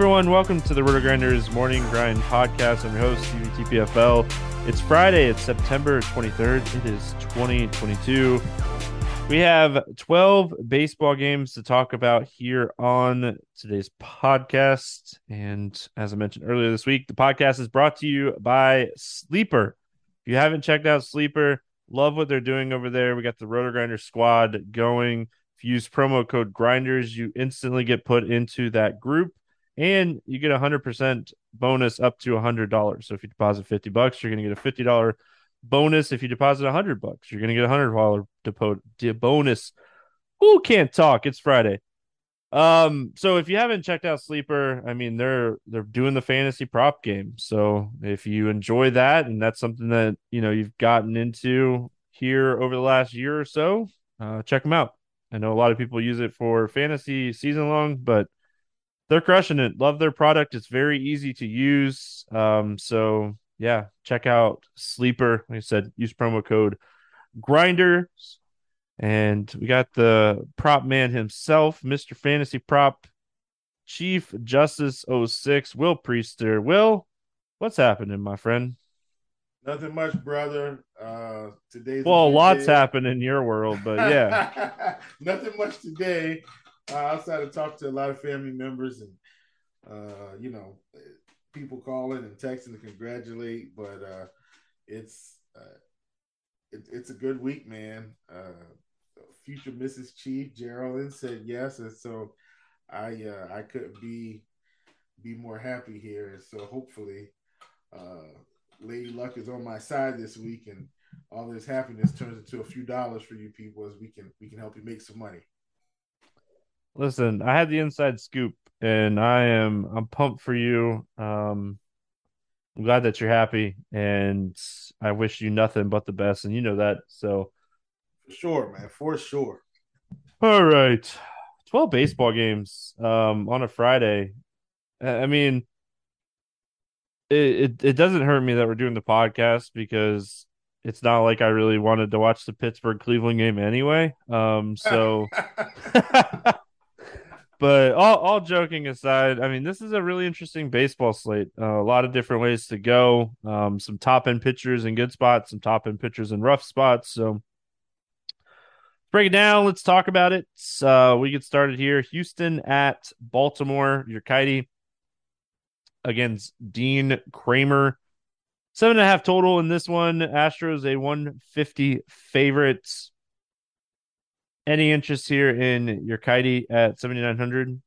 Everyone, welcome to the RotoGrinders Morning Grind Podcast. I'm your host, UTPFL. It's Friday, it's September 23rd. It is 2022. We have 12 baseball games to talk about here on today's podcast. And as I mentioned earlier this week, the podcast is brought to you by Sleeper. If you haven't checked out Sleeper, love what they're doing over there. We got the Roto Grinder squad going. If you use promo code grinders, you instantly get put into that group and you get a hundred percent bonus up to a hundred dollars. So if you deposit fifty bucks, you're going to get a fifty dollar bonus. If you deposit a hundred bucks, you're going to get a hundred dollar depo- bonus. Who can't talk? It's Friday. Um, so if you haven't checked out Sleeper, I mean they're they're doing the fantasy prop game. So if you enjoy that and that's something that you know you've gotten into here over the last year or so, uh, check them out. I know a lot of people use it for fantasy season long, but they're crushing it. Love their product. It's very easy to use. Um, so yeah, check out Sleeper. Like I said, use promo code Grinders. And we got the prop man himself, Mr. Fantasy Prop Chief Justice 06, Will Priester. Will, what's happening, my friend? Nothing much, brother. Uh today's Well, lots happen in your world, but yeah. Nothing much today uh, outside of talk to a lot of family members and uh, you know people calling and texting to congratulate. But uh, it's uh, it, it's a good week, man. Uh, future Mrs. Chief Geraldine said yes, and so I uh, I couldn't be be more happy here. And so hopefully, Lady Luck is on my side this week, and all this happiness turns into a few dollars for you people as we can we can help you make some money. Listen, I had the inside scoop, and I am I'm pumped for you. Um, I'm glad that you're happy, and I wish you nothing but the best, and you know that. So, for sure, man, for sure. All right, twelve baseball games um, on a Friday. I mean, it, it it doesn't hurt me that we're doing the podcast because it's not like I really wanted to watch the Pittsburgh Cleveland game anyway. Um, so. but all, all joking aside, I mean, this is a really interesting baseball slate. Uh, a lot of different ways to go. Um, some top end pitchers in good spots, some top end pitchers in rough spots. So break it down. Let's talk about it. Uh, we get started here. Houston at Baltimore. Urquidy against Dean Kremer. Seven and a half total in this one. Astros a 150 favorites. Any interest here in your Urquidy at 7,900?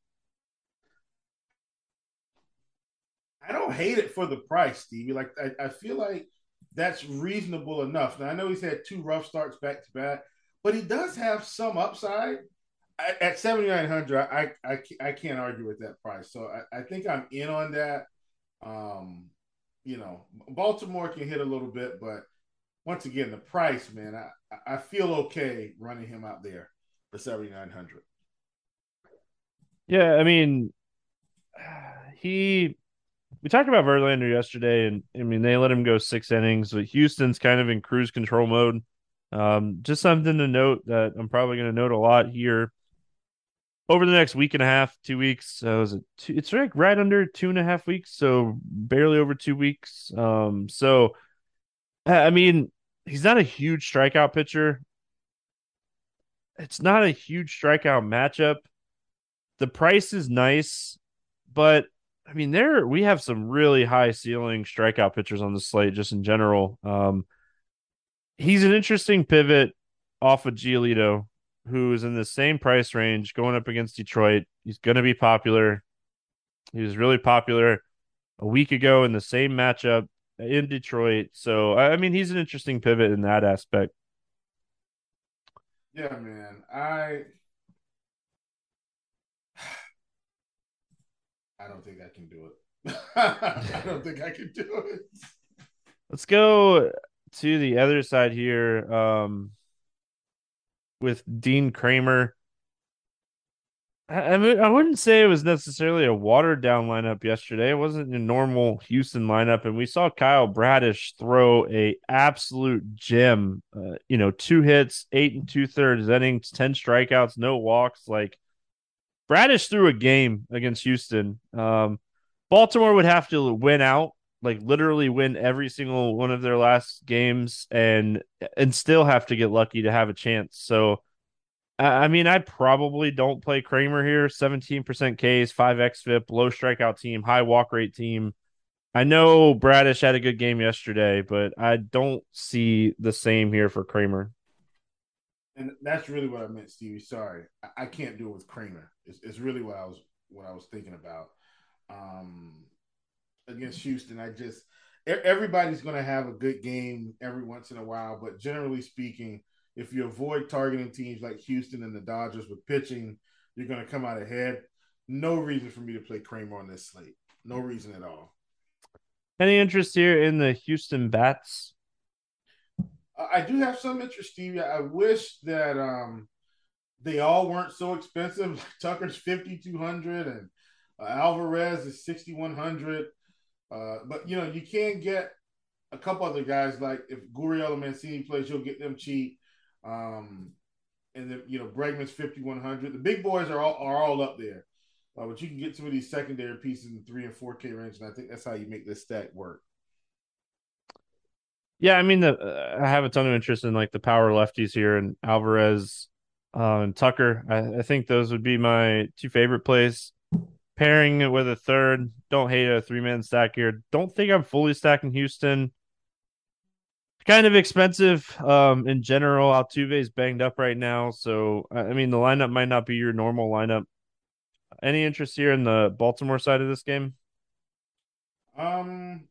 I don't hate it for the price, Stevie. Like I, I feel like that's reasonable enough. Now I know he's had two rough starts back to back, but he does have some upside. At 7,900, I, I I can't argue with that price. So I, I think I'm in on that. Um, you know, Baltimore can hit a little bit, but once again, the price, man, I, I feel okay running him out there for 7,900. Yeah, I mean, he we talked about Verlander yesterday, and I mean they let him go six innings, but Houston's kind of in cruise control mode. Um, just something to note that I'm probably going to note a lot here over the next week and a half, two weeks. So it two, it's like right under two and a half weeks, so barely over two weeks. Um, so I mean, he's not a huge strikeout pitcher. It's not a huge strikeout matchup. The price is nice, but I mean, there we have some really high ceiling strikeout pitchers on the slate just in general. Um, he's an interesting pivot off of Giolito, who is in the same price range going up against Detroit. He's going to be popular. He was really popular a week ago in the same matchup in Detroit. So, I mean, he's an interesting pivot in that aspect. Yeah, man. I I don't think I can do it. I don't think I can do it. Let's go to the other side here um, with Dean Kremer. I, mean, I wouldn't say it was necessarily a watered down lineup yesterday. It wasn't a normal Houston lineup, and we saw Kyle Bradish throw a absolute gem. Uh, you know, two hits, eight and two thirds innings, ten strikeouts, no walks. Like Bradish threw a game against Houston. Um, Baltimore would have to win out, like literally win every single one of their last games, and and still have to get lucky to have a chance. So, I mean, I probably don't play Kremer here. Seventeen percent Ks, five xFIP, low strikeout team, high walk rate team. I know Bradish had a good game yesterday, but I don't see the same here for Kremer. and that's really what I meant, Stevie. Sorry, I, I can't do it with Kremer. It's, it's, really what I was what I was thinking about. Um, against Houston, I just everybody's going to have a good game every once in a while, but generally speaking, if you avoid targeting teams like Houston and the Dodgers with pitching, you're going to come out ahead. No reason for me to play Kremer on this slate. No reason at all. Any interest here in the Houston Bats? I do have some interest, Stevie. I wish that um, they all weren't so expensive. Tucker's fifty two hundred and uh, Alvarez is sixty one hundred. Uh, but you know you can get a couple other guys like if Gurriel or Mancini plays, you'll get them cheap. Um, and then you know Bregman's fifty one hundred. The big boys are all are all up there, uh, but you can get some of these secondary pieces in three and four K range, and I think that's how you make this stack work. Yeah, I mean, the, uh, I have a ton of interest in like the power lefties here and Alvarez uh, and Tucker. I, I, think those would be my two favorite plays. Pairing it with a third. Don't hate a three man stack here. Don't think I'm fully stacking Houston. Kind of expensive um, in general. Altuve is banged up right now, so I mean the lineup might not be your normal lineup. Any interest here in the Baltimore side of this game? Um,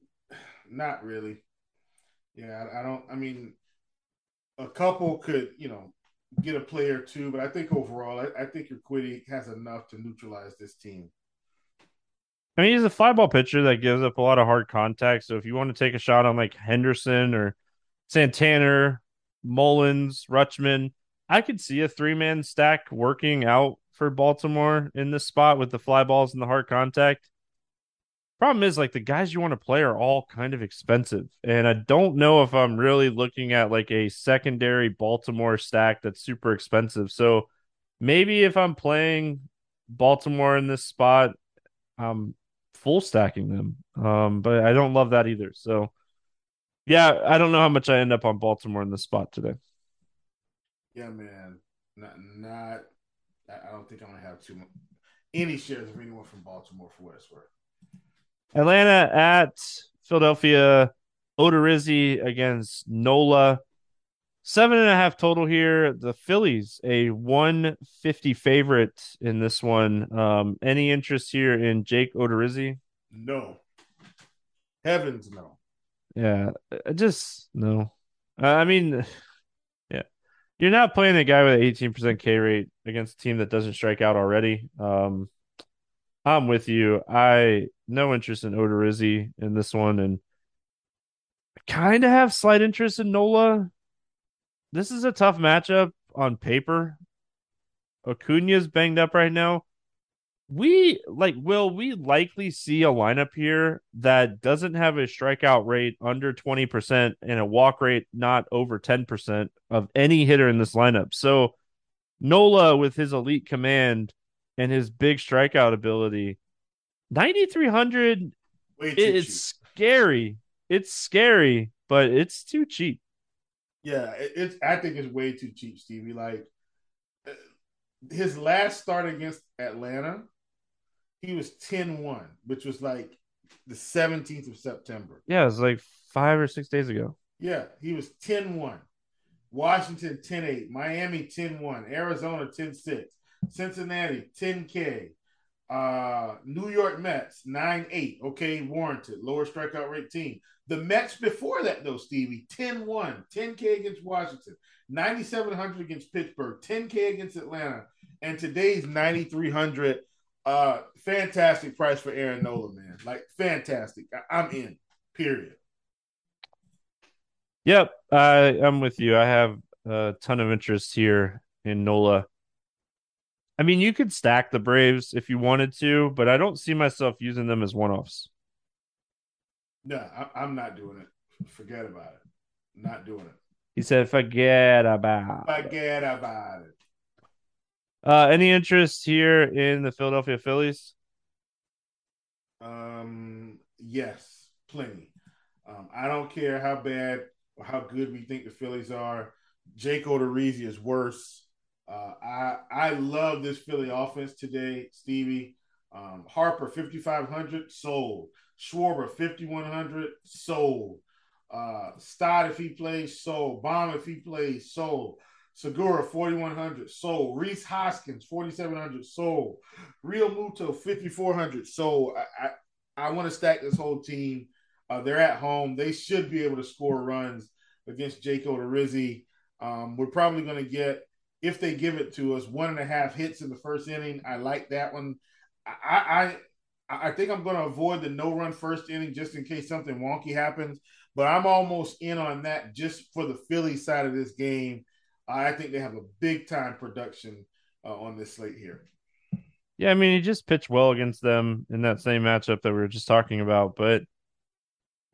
not really. Yeah, I, I don't. I mean, a couple could, you know, get a player too, but I think overall, I, I think Urquidy has enough to neutralize this team. I mean, he's a fly ball pitcher that gives up a lot of hard contact. So if you want to take a shot on like Henderson or Santana, Mullins, Rutschman, I could see a three man stack working out for Baltimore in this spot with the fly balls and the hard contact. Problem is, like the guys you want to play are all kind of expensive, and I don't know if I'm really looking at like a secondary Baltimore stack that's super expensive. So maybe if I'm playing Baltimore in this spot, I'm full stacking them. Um, but I don't love that either. So yeah, I don't know how much I end up on Baltimore in this spot today. Yeah, man. Not not I don't think I'm gonna have too much any shares of anyone from Baltimore for what it's worth. Atlanta at Philadelphia. Odorizzi against Nola. Seven and a half total here. The Phillies, a 150 favorite in this one. Um, any interest here in Jake Odorizzi? No. Heavens no. Yeah, just no. I mean, yeah, you're not playing a guy with an 18% K rate against a team that doesn't strike out already. Um, I'm with you. I no interest in Odorizzi in this one, and kind of have slight interest in Nola. This is a tough matchup on paper. Acuna's banged up right now. We like will we likely see a lineup here that doesn't have a strikeout rate under 20% and a walk rate not over 10% of any hitter in this lineup. So Nola with his elite command and his big strikeout ability, 9300 it's cheap. scary. It's scary, but it's too cheap. Yeah, it's. I think it's way too cheap, Stevie. Like uh, his last start against Atlanta, he was 10-1, which was like the 17th of September. Yeah, it was like five or six days ago. Yeah, he was 10-1. Washington 10-8, Miami 10-1, Arizona 10-6, Cincinnati 10K, uh, New York Mets 9-8. Okay, warranted. Lower strikeout rate team. The Mets before that, though, Stevie, 10 1, 10K against Washington, 9,700 against Pittsburgh, 10K against Atlanta, and today's 9,300. Uh, fantastic price for Aaron Nola, man. Like, fantastic. I- am in, period. Yep, I, I'm with you. I have a ton of interest here in Nola. I mean, you could stack the Braves if you wanted to, but I don't see myself using them as one offs. No, I, am not doing it. Forget about it. Not doing it. He said, "Forget about. Forget about it." Uh, any interest here in the Philadelphia Phillies? Um, yes, plenty. Um, I don't care how bad or how good we think the Phillies are. Jake Odorizzi is worse. Uh, I I love this Philly offense today, Stevie. Um, Harper 5500 sold. Schwarber 5100 sold. Uh, Stott if he plays sold. Bohm if he plays sold. Segura 4100 sold. Rhys Hoskins 4700 sold. Realmuto 5400 sold. I I, I want to stack this whole team. Uh, they're at home. They should be able to score runs against Jake Odorizzi. Um, we're probably going to get if they give it to us one and a half hits in the first inning. I like that one. I, I think I'm going to avoid the no run first inning just in case something wonky happens. But I'm almost in on that just for the Philly side of this game. I think they have a big time production uh, on this slate here. Yeah, I mean, he just pitched well against them in that same matchup that we were just talking about. But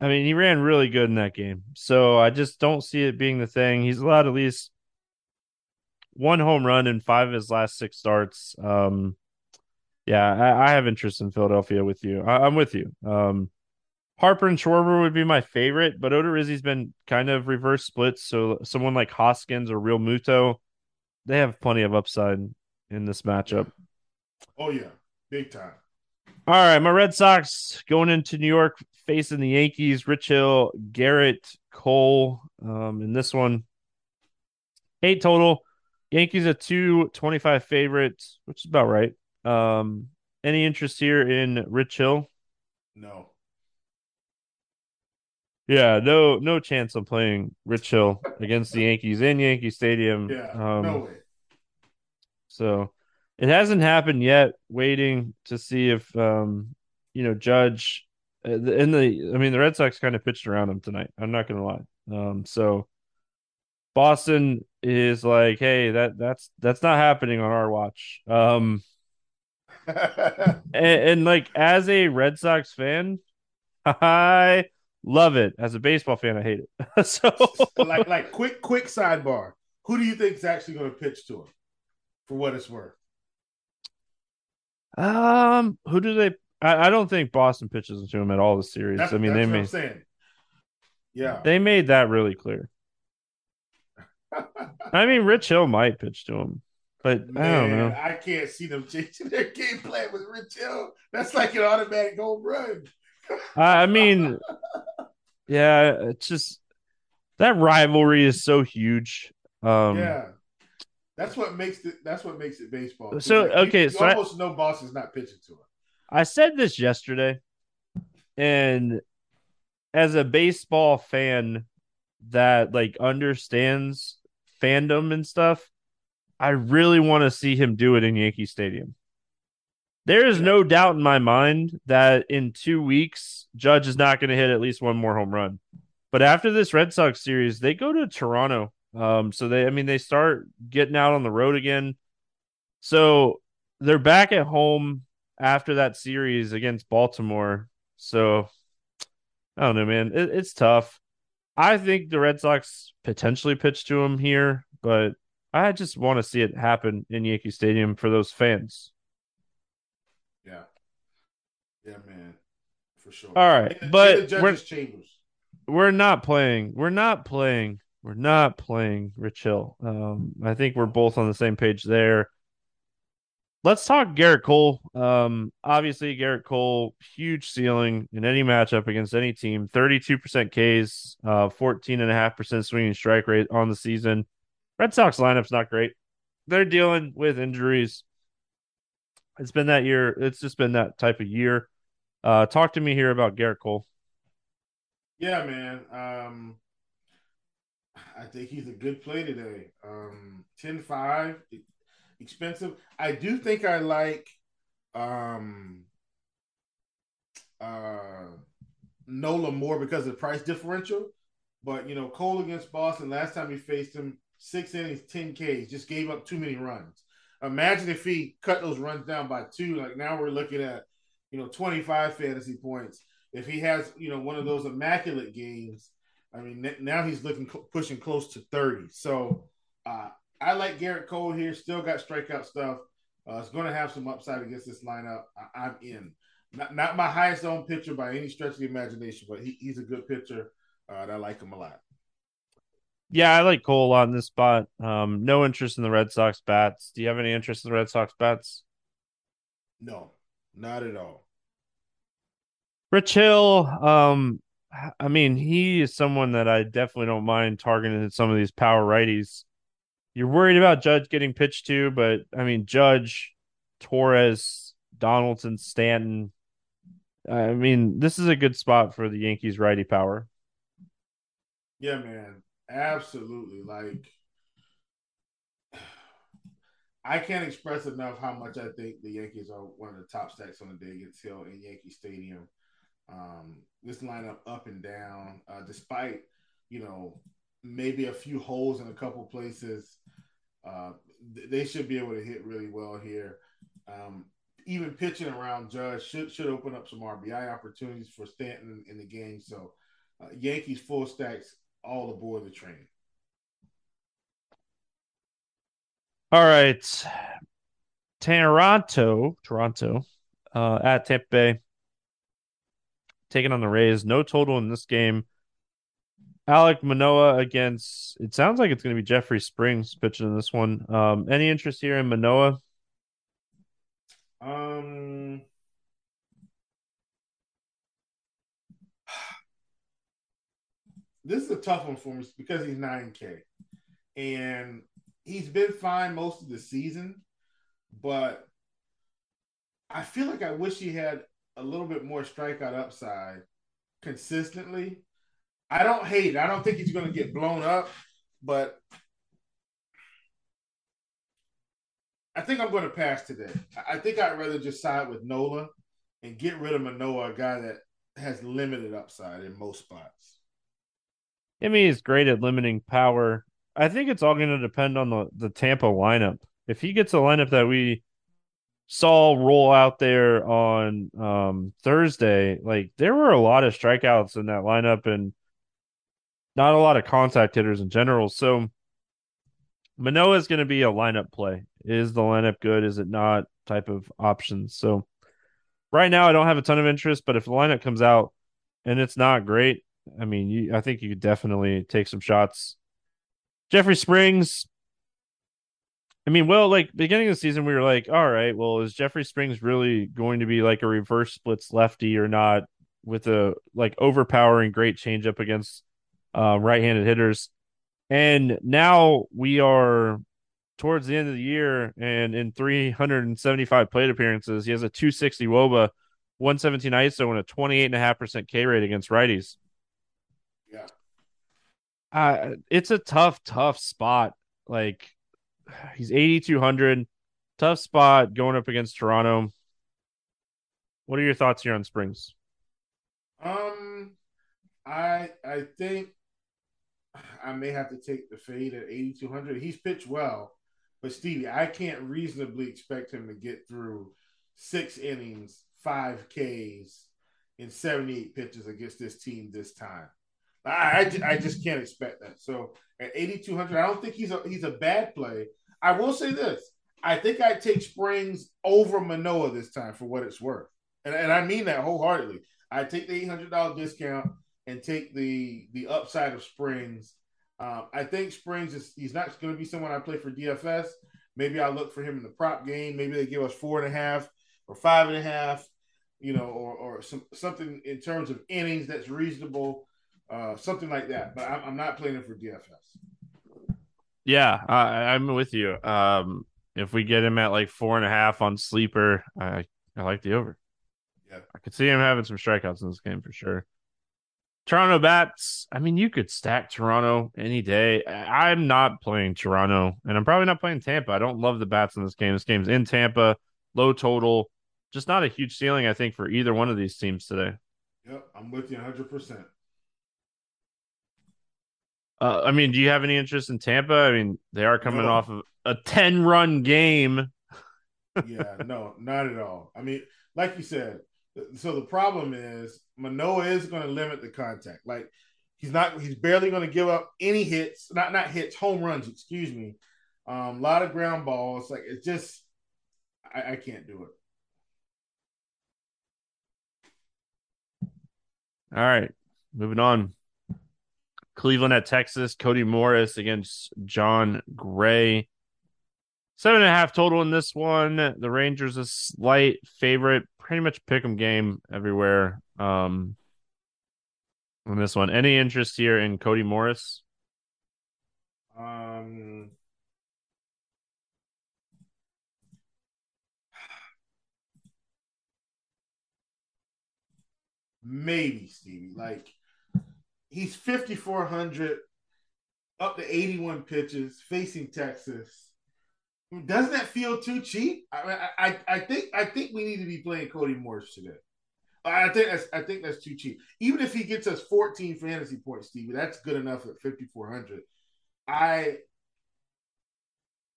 I mean, he ran really good in that game. So I just don't see it being the thing. He's allowed at least one home run in five of his last six starts. Um, yeah, I, I, have interest in Philadelphia with you. I, am with you. Um, Harper and Schwarber would be my favorite, but Odorizzi's been kind of reverse splits. So someone like Hoskins or Realmuto, they have plenty of upside in this matchup. Oh yeah, big time. All right, my Red Sox going into New York facing the Yankees. Rich Hill, Gerrit, Cole. Um, in this one, eight total. Yankees a two twenty five favorites, which is about right. Um, any interest here in Rich Hill? No. Yeah, no, no chance of playing Rich Hill against the Yankees in Yankee Stadium. Yeah, um, no way. So it hasn't happened yet. Waiting to see if, um, you know, Judge uh, in the. I mean, the Red Sox kind of pitched around him tonight. I'm not going to lie. Um, so Boston is like, hey, that that's that's not happening on our watch. Um, and, and like as a Red Sox fan, I love it. As a baseball fan, I hate it. so like like quick quick sidebar. Who do you think is actually going to pitch to him for what it's worth? Um, who do they? I, I don't think Boston pitches to him at all the series. That's, I mean, they made. Yeah, they made that really clear. I mean, Rich Hill might pitch to him. But Man, I don't know. I can't see them changing their game plan with Rich Hill. That's like an automatic home run. I mean, yeah, it's just That rivalry is so huge. Um, yeah, that's what makes it. That's what makes it baseball. So Like, okay, you, you so I- almost know Boston's not pitching to him. I said this yesterday, and as a baseball fan that like understands fandom and stuff, I really want to see him do it in Yankee Stadium. There is no doubt in my mind that in two weeks, Judge is not going to hit at least one more home run. But after this Red Sox series, they go to Toronto. Um, so they, I mean, they start getting out on the road again. So they're back at home after that series against Baltimore. So I don't know, man. It, it's tough. I think the Red Sox potentially pitch to him here, but I just want to see it happen in Yankee Stadium for those fans. Yeah, man, for sure. All right, but we're-. We're not playing. We're not playing. We're not playing Rich Hill. Um, I think we're both on the same page there. Let's talk Gerrit Cole. Um, obviously, Gerrit Cole, huge ceiling in any matchup against any team. 32% Ks, uh, 14.5% swinging strike rate on the season. Red Sox lineup's not great. They're dealing with injuries. It's been that year. It's just been that type of year. Uh, talk to me here about Gerrit Cole. Yeah, man. Um, I think he's a good play today. Um, 10-5, e- expensive. I do think I like um uh Nola more because of the price differential. But you know, Cole against Boston, last time he faced him, six innings, 10 Ks, just gave up too many runs. Imagine if he cut those runs down by two. Like now we're looking at, you know, 25 fantasy points. If he has, you know, one of those immaculate games, I mean, now he's looking pushing close to 30. So uh, I like Gerrit Cole here. Still got strikeout stuff. Uh, it's going to have some upside against this lineup. I- I'm in. Not, not my highest owned pitcher by any stretch of the imagination, but he, he's a good pitcher. Uh, and I like him a lot. Yeah, I like Cole on this spot. Um, no interest in the Red Sox bats. Do you have any interest in the Red Sox bats? No, not at all. Rich Hill, um, I mean, he is someone that I definitely don't mind targeting at some of these power righties. You're worried about Judge getting pitched to, but I mean, Judge, Torres, Donaldson, Stanton. I mean, this is a good spot for the Yankees righty power. Yeah, man. Absolutely. Like, I can't express enough how much I think the Yankees are one of the top stacks on the day against Hill in Yankee Stadium. Um, this lineup up and down, uh, despite, you know, maybe a few holes in a couple places. Uh, th- they should be able to hit really well here. Um, even pitching around Judge should should open up some RBI opportunities for Stanton in, the game. So, uh, Yankees full stacks all aboard the train. All right. Toronto, Toronto, uh, at Tampa Bay, taking on the Rays. No total in this game. Alek Manoah against. It sounds like it's going to be Jeffrey Springs pitching in this one. Um, any interest here in Manoah? Um, this is a tough one for me because he's 9K and he's been fine most of the season, but I feel like I wish he had a little bit more strikeout upside consistently. I don't hate it. I don't think he's going to get blown up, but I think I'm going to pass today. I think I'd rather just side with Nola and get rid of Manoah, a guy that has limited upside in most spots. I mean, he's great at limiting power. I think it's all going to depend on the, the Tampa lineup. If he gets a lineup that we saw roll out there on um, Thursday, like there were a lot of strikeouts in that lineup and not a lot of contact hitters in general. So Manoah is going to be a lineup play. Is the lineup good? Is it not? Type of options. So right now, I don't have a ton of interest, but if the lineup comes out and it's not great, I mean, you, I think you could definitely take some shots. Jeffrey Springs. I mean, well, like beginning of the season, we were like, all right, well, is Jeffrey Springs really going to be like a reverse splits lefty or not with a like overpowering great changeup against uh, right-handed hitters. And now we are towards the end of the year, and in 375 plate appearances, he has a 260 WOBA, 117 ISO, and a 28.5% K rate against righties. Uh, it's a tough, tough spot. Like, he's 8,200. Tough spot going up against Toronto. What are your thoughts here on Springs? Um, I I think I may have to take the fade at 8,200. He's pitched well, but Stevie, I can't reasonably expect him to get through six innings, five Ks, in 78 pitches against this team this time. I, I, I just can't expect that. So at 8,200, I don't think he's a he's a bad play. I will say this: I think I'd take Springs over Manoah this time for what it's worth, and, and I mean that wholeheartedly. I take the $800 discount and take the the upside of Springs. Um, I think Springs is he's not going to be someone I play for DFS. Maybe I look for him in the prop game. Maybe they give us four and a half or five and a half, you know, or or some something in terms of innings that's reasonable, uh, something like that. But I'm, I'm not playing it for DFS. Yeah, I, I'm with you. Um, if we get him at like four and a half on sleeper, I I like the over. Yeah, I could see him having some strikeouts in this game for sure. Toronto bats. I mean, you could stack Toronto any day. I'm not playing Toronto, and I'm probably not playing Tampa. I don't love the bats in this game. This game's in Tampa, low total, just not a huge ceiling. I think for either one of these teams today. Yep, I'm with you 100. percent uh, I mean, do you have any interest in Tampa? I mean, they are coming no. off of a 10 run game. yeah, no, not at all. I mean, like you said, so the problem is Manoah is going to limit the contact. Like he's not, he's barely going to give up any hits, not not hits, home runs. Excuse me. A um, lot of ground balls. Like it's just, I, I can't do it. All right, moving on. Cleveland at Texas. Cody Morris against Jon Gray. Seven and a half total in this one. The Rangers a slight favorite. Pretty much pick 'em game everywhere. Um, in this one, any interest here in Cody Morris? Um, maybe Stevie. Like he's fifty four hundred, up to eighty one pitches, facing Texas doesn't that feel too cheap? I, I, I think I think we need to be playing Cody Morris today. I think that's I think that's too cheap. Even if he gets us 14 fantasy points, Stevie, that's good enough at 5400. I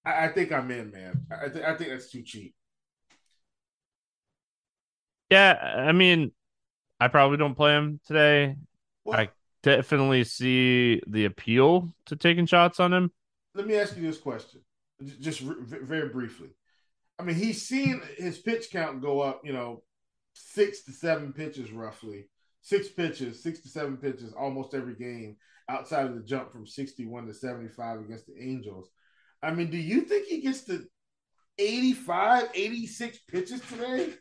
I think I'm in, man. I, th- I think that's too cheap. Yeah, I mean, I probably don't play him today. Well, I definitely see the appeal to taking shots on him. Let me ask you this question just very briefly. I mean, he's seen his pitch count go up, you know, six to seven pitches roughly, six pitches, six to seven pitches almost every game outside of the jump from 61 to 75 against the Angels. I mean, do you think he gets to 85, 86 pitches today?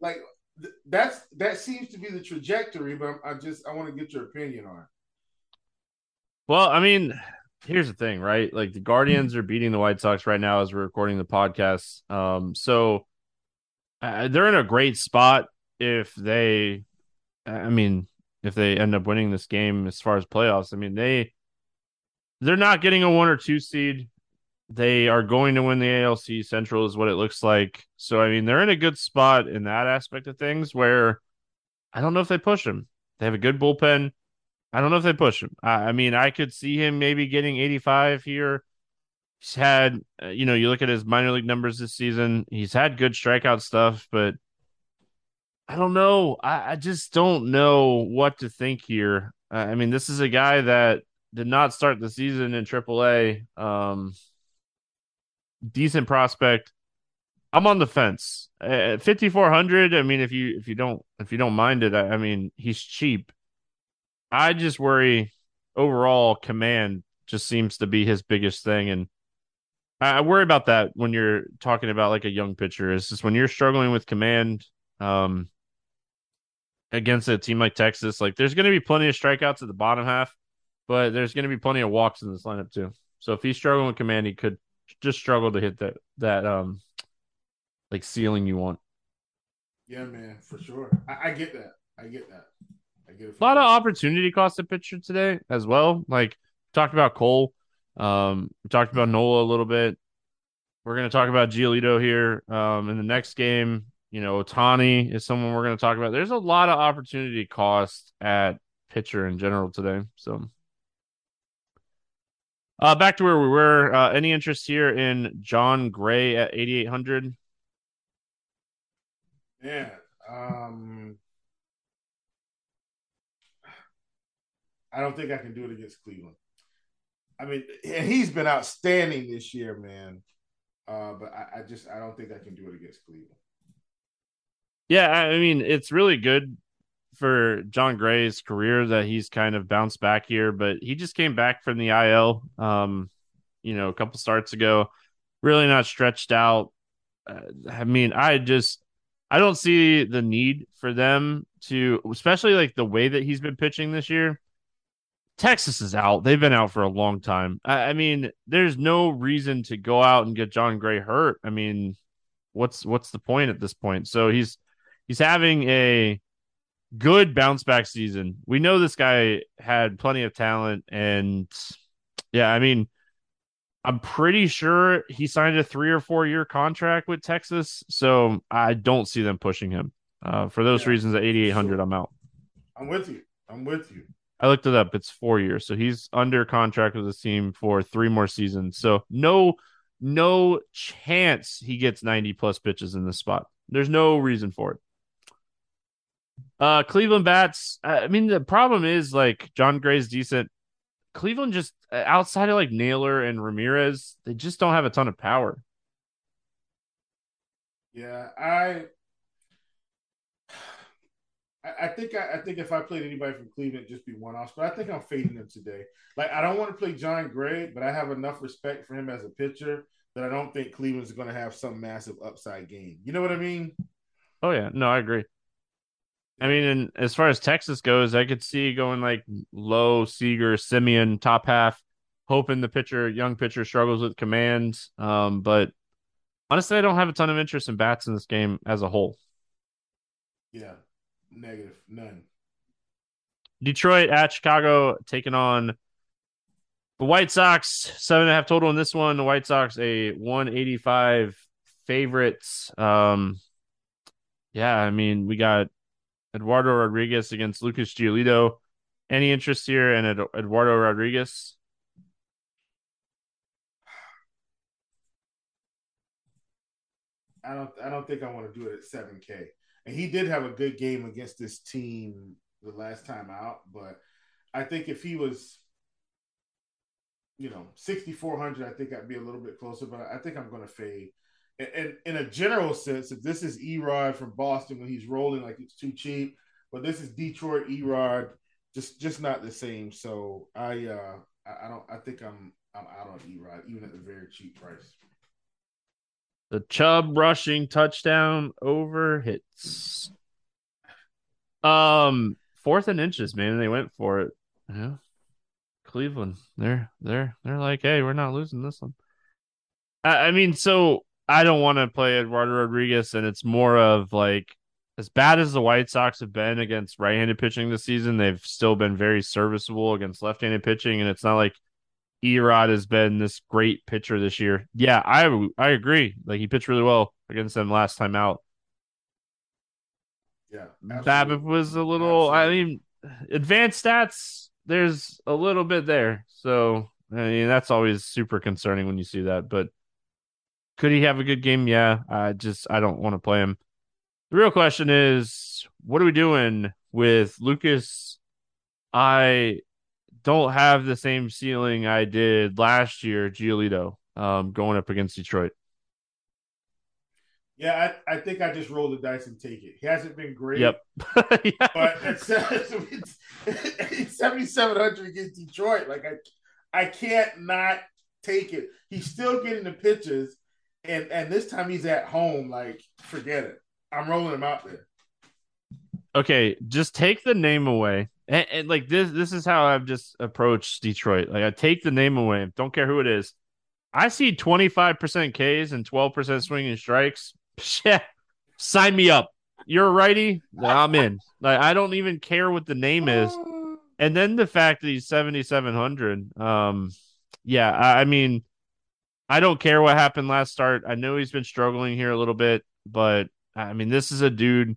Like that's that seems to be the trajectory, but I just I want to get your opinion on it. Well, I mean, here's the thing, right? Like the Guardians are beating the White Sox right now as we're recording the podcast. Um, so uh, they're in a great spot if they, I mean, if they end up winning this game as far as playoffs. I mean, they they're not getting a one or two seed. They are going to win the ALC Central, is what it looks like. So, I mean, they're in a good spot in that aspect of things where I don't know if they push them. They have a good bullpen. I don't know if they push him. I, I mean, I could see him maybe getting 85 here. He's had, uh, you know, you look at his minor league numbers this season. He's had good strikeout stuff, but I don't know. I, I just don't know what to think here. I mean, this is a guy that did not start the season in AAA. Um, decent prospect. I'm on the fence. At 5400, I mean if you if you don't if you don't mind it, I, I mean he's cheap. I just worry overall command just seems to be his biggest thing. And I worry about that when you're talking about like a young pitcher. Is just when you're struggling with command um, against a team like Texas, like there's going to be plenty of strikeouts at the bottom half. but there's going to be plenty of walks in this lineup too. So if he's struggling with command, he could just struggle to hit that that um like ceiling you want. Yeah, man, for sure. I, I get that. I get that. I get it. A lot of opportunity cost of pitcher today as well. Like talked about Cole, um, we talked about Nola a little bit. We're going to talk about Giolito here um, in the next game. You know, Ohtani is someone we're going to talk about. There's a lot of opportunity cost at pitcher in general today. So, uh, back to where we were. Uh, any interest here in Jon Gray at 8,800? Yeah. Um, I don't think I can do it against Cleveland. I mean, and he's been outstanding this year, man. Uh, but I, I just I don't think I can do it against Cleveland. Yeah, I mean, it's really good for Jon Gray's career that he's kind of bounced back here, but he just came back from the IL, um, you know, a couple starts ago, really not stretched out. Uh, I mean, I just I don't see the need for them to, especially like the way that he's been pitching this year. Texas is out. They've been out for a long time. I, I, mean, there's no reason to go out and get Jon Gray hurt. I mean, what's what's the point at this point? So he's he's having a good bounce back season. We know this guy had plenty of talent, and yeah, I mean, I'm pretty sure he signed a three or four year contract with Texas. So I don't see them pushing him. Uh, for those yeah, reasons, at 8,800, sure. I'm out. I'm with you. I'm with you. I looked it up. It's four years, so he's under contract with the team for three more seasons. So no, no chance he gets ninety plus pitches in this spot. There's no reason for it. Uh, Cleveland bats. I mean, the problem is like Jon Gray's decent. Cleveland just outside of like Naylor and Ramirez, they just don't have a ton of power. Yeah, I I, think I, I, think if I played anybody from Cleveland, just be one off. But I think I'm fading them today. Like I don't want to play Jon Gray, but I have enough respect for him as a pitcher that I don't think Cleveland's going to have some massive upside game. You know what I mean? Oh yeah, no, I agree. I mean, and as far as Texas goes, I could see going like low Seager, Semien, top half, hoping the pitcher, young pitcher, struggles with commands. Um, but honestly, I don't have a ton of interest in bats in this game as a whole. Yeah, Negative. None. Detroit at Chicago taking on the White Sox. Seven and a half total in this one. The White Sox a 185 favorites. Um, yeah, I mean, we got Eduardo Rodriguez against Lucas Giolito. Any interest here in Eduardo Rodriguez? I don't. I don't think I want to do it at seven K and he did have a good game against this team the last time out. But I think if he was, you know, sixty four hundred, I think I'd be a little bit closer. But I think I'm going to fade. And, and, in a general sense, if this is Erod from Boston when he's rolling like it's too cheap, but this is Detroit Erod, just just not the same. So I uh I, I don't I think I'm I'm out on Erod even at the very cheap price. The Chubb rushing touchdown over hits. Um, fourth and inches, man. They went for it. Yeah. Cleveland. They're they're they're like, hey, we're not losing this one. I, I mean, so I don't want to play Eduardo Rodriguez, and it's more of like as bad as the White Sox have been against right-handed pitching this season, they've still been very serviceable against left-handed pitching, and it's not like Erod has been this great pitcher this year. Yeah, I I agree. Like he pitched really well against them last time out. Yeah, BABIP was a little. Absolutely. I mean, advanced stats. There's a little bit there, so I mean that's always super concerning when you see that. But could he have a good game? Yeah, I just I don't want to play him. The real question is, what are we doing with Lucas? I don't have the same ceiling I did last year, Giolito, um, going up against Detroit. Yeah, I, I think I just roll the dice and take it. He hasn't been great. Yep. yeah. But it's, it's 7,700 against Detroit. Like, I, I can't not take it. He's still getting the pitches, and, and this time he's at home. Like, forget it. I'm rolling him out there. Okay, just take the name away And, and, like this, this is how I've just approached Detroit. Like I take the name away, don't care who it is. I see 25% Ks and 12% swinging strikes. Yeah, sign me up. You're a righty, I'm in. Like I don't even care what the name is. And then the fact that he's 7700. Um, yeah, I, I mean, I don't care what happened last start. I know he's been struggling here a little bit, but I mean, this is a dude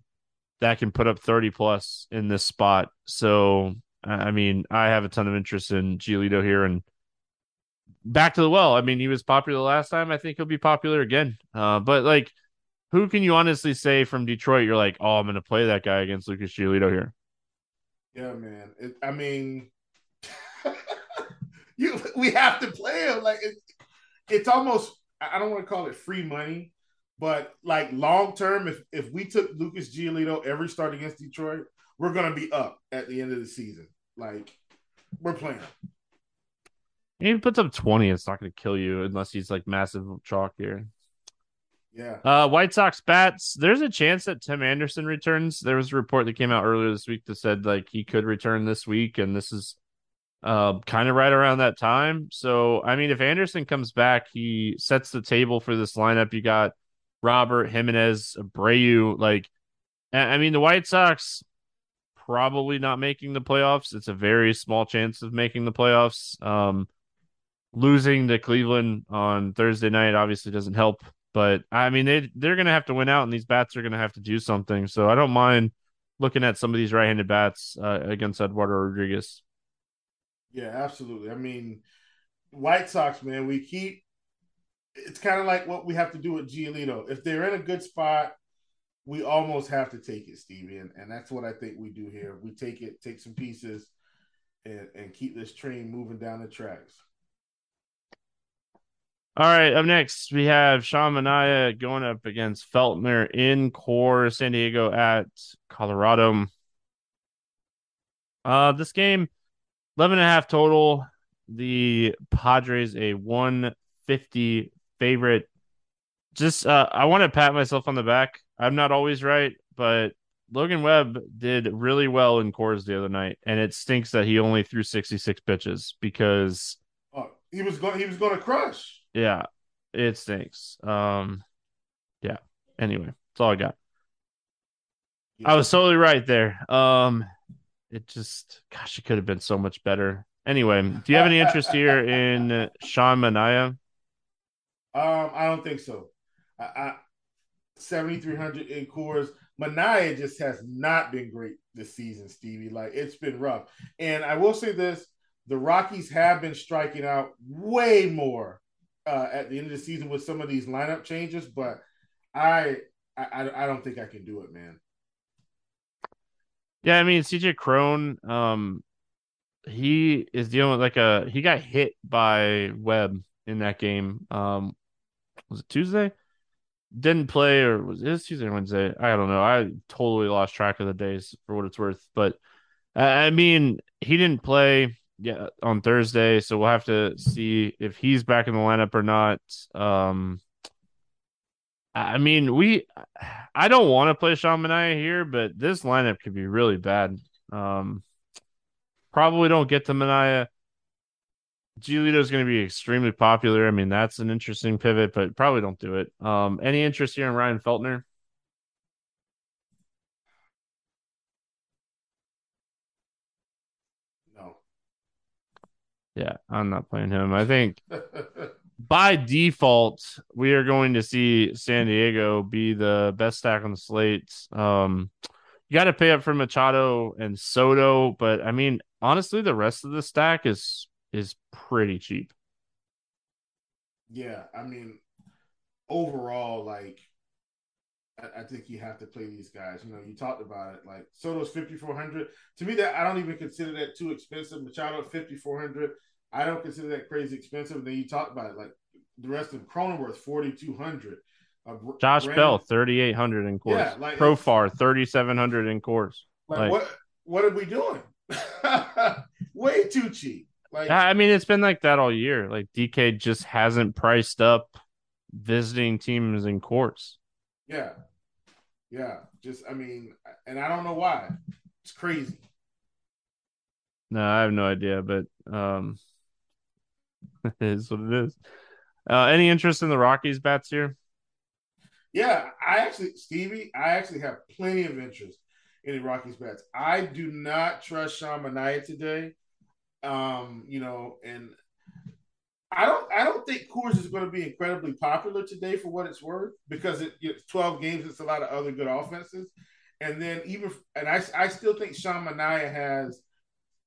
that can put up 30 plus in this spot. So, I mean, I have a ton of interest in Giolito here and back to the well. I mean, he was popular last time. I think he'll be popular again. Uh, but like, who can you honestly say from Detroit? You're like, oh, I'm going to play that guy against Lucas Giolito here. Yeah, man. It, I mean, you we have to play him. Like it, it's almost I don't want to call it free money, but like long term, if if we took Lucas Giolito every start against Detroit, we're gonna be up at the end of the season. Like we're playing. If he puts up twenty, it's not gonna kill you unless he's like massive chalk here. Yeah. Uh, White Sox bats. There's a chance that Tim Anderson returns. There was a report that came out earlier this week that said like he could return this week, and this is uh, kind of right around that time. So, I mean, if Anderson comes back, he sets the table for this lineup. You got Robert Jimenez, Abreu. Like, I mean, the White Sox probably not making the playoffs. It's a very small chance of making the playoffs. Um, losing to Cleveland on Thursday night obviously doesn't help. But I mean, they they're gonna have to win out, and these bats are gonna have to do something. So I don't mind looking at some of these right-handed bats uh, against Eduardo Rodriguez. Yeah, absolutely. I mean, White Sox, man, we keep. It's kind of like what we have to do with Giolito. If they're in a good spot, we almost have to take it, Stevie, and, and that's what I think we do here. We take it, take some pieces, and and keep this train moving down the tracks. All right, up next we have Sean Manaea going up against Feltner in Coors San Diego at Colorado. Uh this game 11 and a half total. The Padres a 150 favorite. Just uh I want to pat myself on the back. I'm not always right, but Logan Webb did really well in Coors the other night, and it stinks that he only threw 66 pitches because oh, he was going he was going to crush yeah, it stinks. Um, yeah. Anyway, that's all I got. Yeah. I was totally right there. Um, it just, gosh, it could have been so much better. Anyway, do you have any interest here in Sean Manaea? Um, I don't think so. I, I 7,300 in Coors. Manaea just has not been great this season, Stevie. Like it's been rough. And I will say this the Rockies have been striking out way more uh, at the end of the season with some of these lineup changes, but I, I I don't think I can do it, man. Yeah, I mean CJ Cron, um, he is dealing with like a he got hit by Webb in that game. Um, was it Tuesday? Didn't play or was it Tuesday or Wednesday? I don't know. I totally lost track of the days for what it's worth. But I mean, he didn't play yeah on Thursday, so we'll have to see if he's back in the lineup or not. Um, I mean, we I don't want to play Sean here, but this lineup could be really bad. Um, probably don't get to Manaea. Giolito is going to be extremely popular. I mean, that's an interesting pivot, but probably don't do it. Um, any interest here in Ryan Feltner? No. Yeah, I'm not playing him. I think by default, we are going to see San Diego be the best stack on the slate. Um, you got to pay up for Machado and Soto, but I mean, honestly, the rest of the stack is is pretty cheap. Yeah, I mean, overall, like, I, I think you have to play these guys. You know, you talked about it. Like Soto's fifty four hundred. To me, that I don't even consider that too expensive. Machado fifty four hundred. I don't consider that crazy expensive. And then you talk about it, like the rest of Cronenworth forty two hundred. Uh, Josh Brandon, Bell thirty eight hundred in Coors. Yeah, like Profar thirty seven hundred in Coors. Like, like, what? What are we doing? Way too cheap. Like I mean, it's been like that all year. Like DK just hasn't priced up visiting teams in Coors. Yeah, yeah. Just I mean, and I don't know why. It's crazy. No, I have no idea, but um, it is what it is. Uh, any interest in the Rockies bats here? Yeah, I actually, Stevie, I actually have plenty of interest in the Rockies bats. I do not trust Sean Manaea today. Um, you know, and I don't I don't think Coors is going to be incredibly popular today for what it's worth because it, it's 12 games, it's a lot of other good offenses. And then even and I I still think Sean Manaea has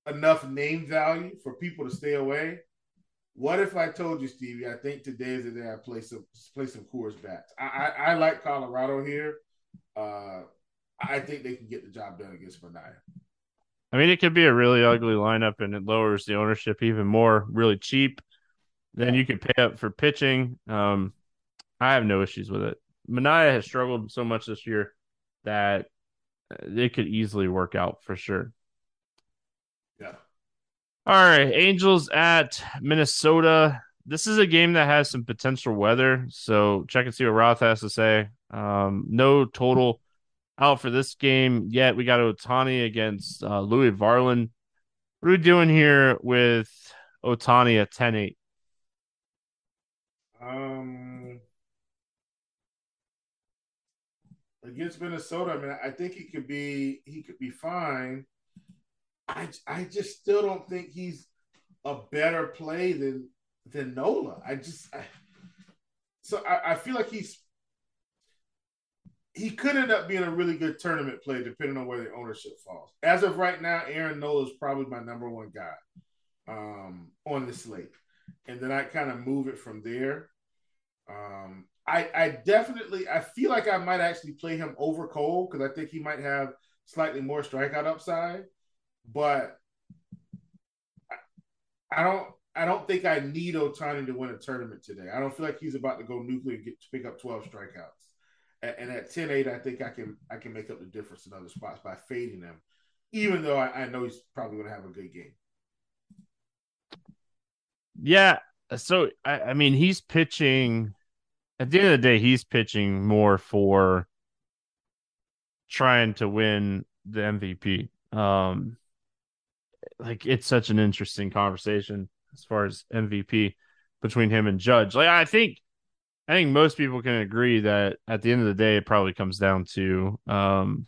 enough name value for people to stay away. What if I told you, Stevie? I think today is the day I play some play some Coors bats. I, I, I like Colorado here. Uh, I think they can get the job done against Manaea. I mean, it could be a really ugly lineup, and it lowers the ownership even more. Really cheap. Then you could pay up for pitching. Um, I have no issues with it. Manaea has struggled so much this year that it could easily work out for sure. All right, Angels at Minnesota. This is a game that has some potential weather, so check and see what Roth has to say. Um, no total out for this game yet. We got Ohtani against uh, Louis Varland. What are we doing here with Ohtani at 10 8? Um, against Minnesota, I mean, I think he could be he could be fine. I I just still don't think he's a better play than than Nola. I just I, so I, I feel like he's he could end up being a really good tournament play depending on where the ownership falls. As of right now, Aaron Nola is probably my number one guy um, on the slate, and then I kind of move it from there. Um, I, I definitely I feel like I might actually play him over Cole because I think he might have slightly more strikeout upside, but I, don't I don't think I need Ohtani to win a tournament today. I don't feel like he's about to go nuclear and get to pick up 12 strikeouts. And, and at 10-8, I think I can I can make up the difference in other spots by fading him, even though I, I know he's probably gonna have a good game. Yeah. So I, I mean he's pitching at the end of the day, he's pitching more for trying to win the MVP. Um, like it's such an interesting conversation as far as MVP between him and Judge. Like I think, I think most people can agree that at the end of the day, it probably comes down to um,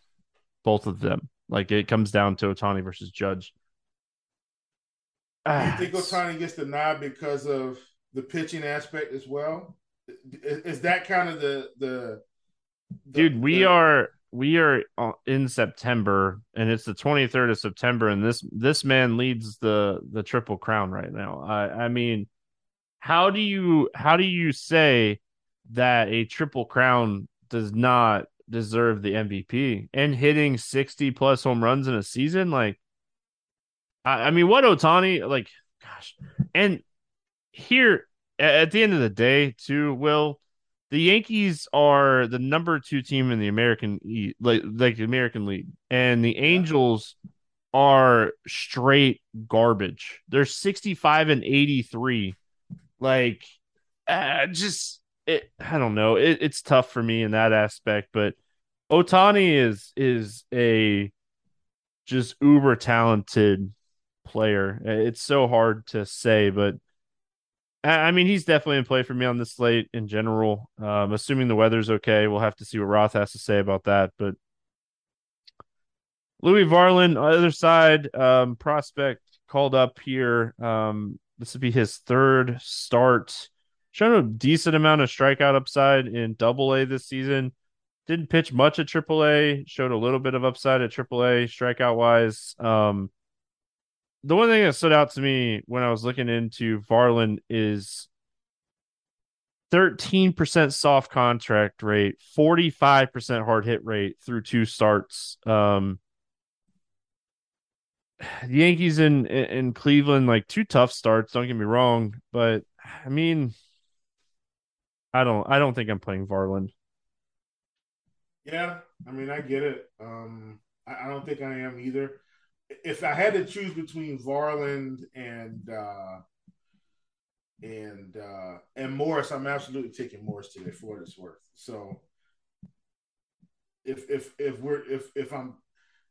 both of them. Like it comes down to Ohtani versus Judge. you think Ohtani gets the nod because of the pitching aspect as well? is that kind of the the, the dude we the... are we are uh, in september and it's the 23rd of september and this this man leads the the triple crown right now. I i mean how do you how do you say that a triple crown does not deserve the mvp and hitting 60 plus home runs in a season like i, I mean what ohtani like gosh. And here at the end of the day, too, Will, the Yankees are the number two team in the American like like the American League, and the Angels are straight garbage. They're sixty five and eighty three. Like, uh, just it. I don't know. It, it's tough for me in that aspect, but Ohtani is is a just uber talented player. It's so hard to say, but I mean, he's definitely in play for me on this slate in general. Um, assuming the weather's okay, we'll have to see what Roth has to say about that. But Louis Varland, other side, um, prospect called up here. Um, this would be his third start. Shown a decent amount of strikeout upside in Double A this season. Didn't pitch much at Triple A. Showed a little bit of upside at Triple A strikeout wise. Um, the one thing that stood out to me when I was looking into Varland is 13% soft contact rate, 45% hard hit rate through two starts. Um, the Yankees in in Cleveland, like two tough starts. Don't get me wrong, but I mean, I don't I don't think I'm playing Varland. Yeah, I mean, I get it. Um, I, I don't think I am either if I had to choose between Varland and uh, and uh, and Morris, I'm absolutely taking Morris today for what it's worth. So if if if we're if if I'm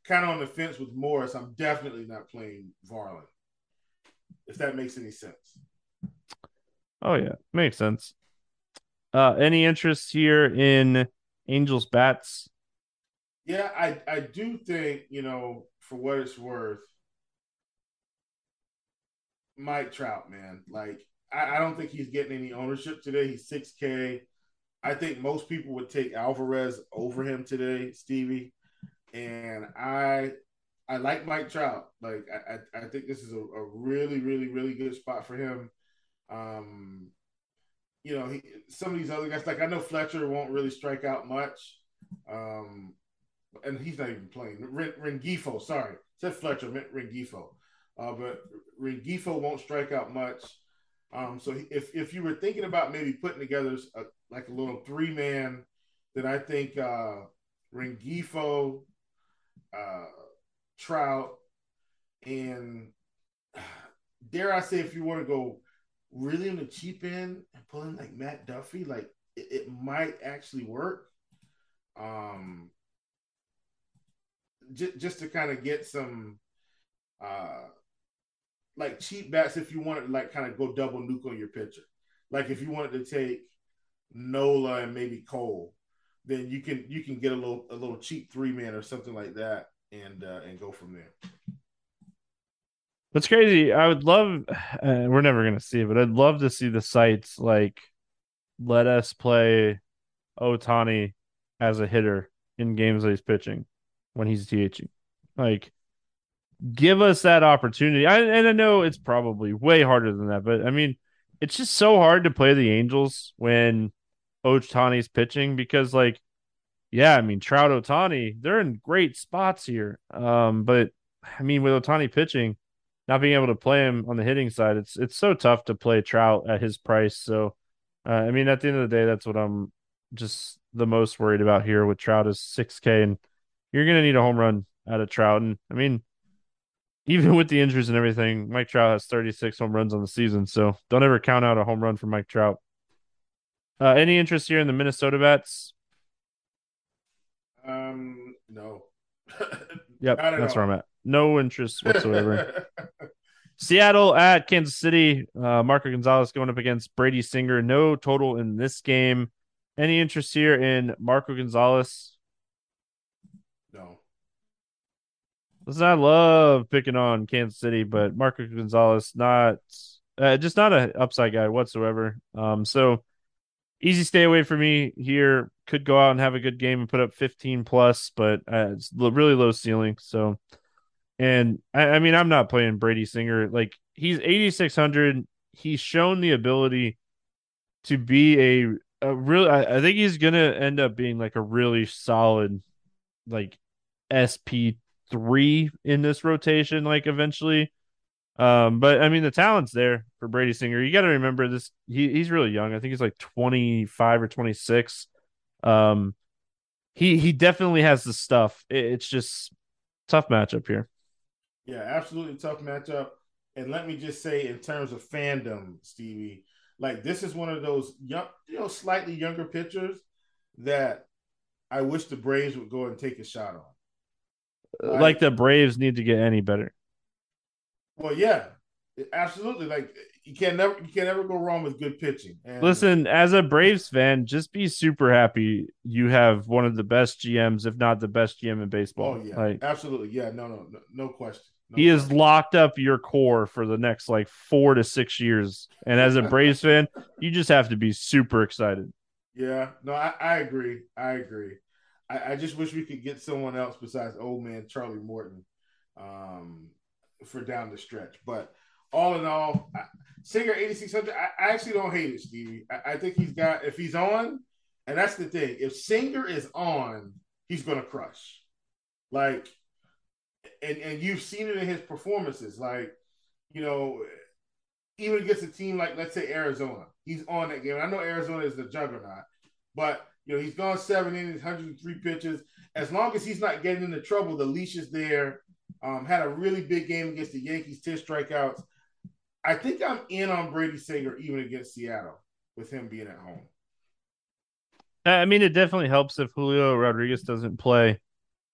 kind of on the fence with Morris. I'm definitely not playing Varland. If that makes any sense. Oh yeah, makes sense. Uh, any interest here in Angels bats? Yeah, I I do think you know for what it's worth, Mike Trout, man, like I, I don't think he's getting any ownership today. He's six K. I think most people would take Alvarez over him today, Stevie. And I I like Mike Trout. Like I, I think this is a, a, really, really, really good spot for him. Um, you know, he, some of these other guys, like I know Fletcher won't really strike out much. Um, and he's not even playing. Rengifo, sorry, said Fletcher, meant Rengifo. Uh, but Rengifo won't strike out much. Um, so if if you were thinking about maybe putting together a, like a little three man, then I think uh, uh, Trout, and dare I say, if you want to go really on the cheap end and pull in like Matt Duffy, like it, it might actually work. Um, j- just to kind of get some uh like cheap bats if you wanted to like kind of go double nuke on your pitcher. Like if you wanted to take Nola and maybe Cole, then you can you can get a little a little cheap three man or something like that and uh, and go from there. That's crazy. I would love. Uh, we're never gonna see it, but I'd love to see the sites like let us play Ohtani as a hitter in games that he's pitching when he's DHing. Like, give us that opportunity. I, and I know it's probably way harder than that, but I mean, it's just so hard to play the Angels when Ohtani's pitching because, like, yeah, I mean, Trout Ohtani, they're in great spots here. Um, but I mean, with Ohtani pitching, not being able to play him on the hitting side, it's it's so tough to play Trout at his price. So, uh, I mean, at the end of the day, that's what I'm just the most worried about here with Trout is 6K, and you're gonna need a home run out of Trout. And I mean, even with the injuries and everything, Mike Trout has 36 home runs on the season. So don't ever count out a home run for Mike Trout. Uh, any interest here in the Minnesota bats? Um, no. yep, that's where I'm at. No interest whatsoever. Seattle at Kansas City. Uh, Marco Gonzalez going up against Brady Singer. No total in this game. Any interest here in Marco Gonzalez? No. Listen, I love picking on Kansas City, but Marco Gonzalez not uh, just not an upside guy whatsoever. Um, so easy stay away for me here. Could go out and have a good game and put up 15 plus, but uh, it's really low ceiling. So, and I, I mean, I'm not playing Brady Singer. Like he's 8,600. He's shown the ability to be a, a real. I, I think he's gonna end up being like a really solid, like SP three in this rotation, like eventually. Um, but I mean the talent's there for Brady Singer. You got to remember this. He he's really young. I think he's like twenty five or twenty six. Um, he he definitely has the stuff. It, it's just tough matchup here. Yeah, absolutely tough matchup. And let me just say, in terms of fandom, Stevie, like this is one of those young, you know, slightly younger pitchers that I wish the Braves would go and take a shot on. Like, like the Braves need to get any better. Well, yeah, absolutely. Like you can never you can never go wrong with good pitching. And Listen, as a Braves fan, just be super happy you have one of the best GMs, if not the best GM in baseball. Oh yeah, like, absolutely. Yeah, no, no, no, no question. No he has locked up your core for the next like four to six years. And as a Braves fan, you just have to be super excited. Yeah, no, I, I agree. I agree. I, I, just wish we could get someone else besides old man Charlie Morton um, for down the stretch. But all in all, I, Singer 8600, I, I, actually don't hate it, Stevie. I, I, think he's got, if he's on, and that's the thing, if Singer is on, he's going to crush. Like, and, and you've seen it in his performances. Like, you know, even against a team like, let's say, Arizona, he's on that game. I know Arizona is the juggernaut, but you know, he's gone seven innings, 103 pitches. As long as he's not getting into trouble, the leash is there. Um, had a really big game against the Yankees, 10 strikeouts. I think I'm in on Brady Singer even against Seattle with him being at home. I mean, it definitely helps if Julio Rodriguez doesn't play.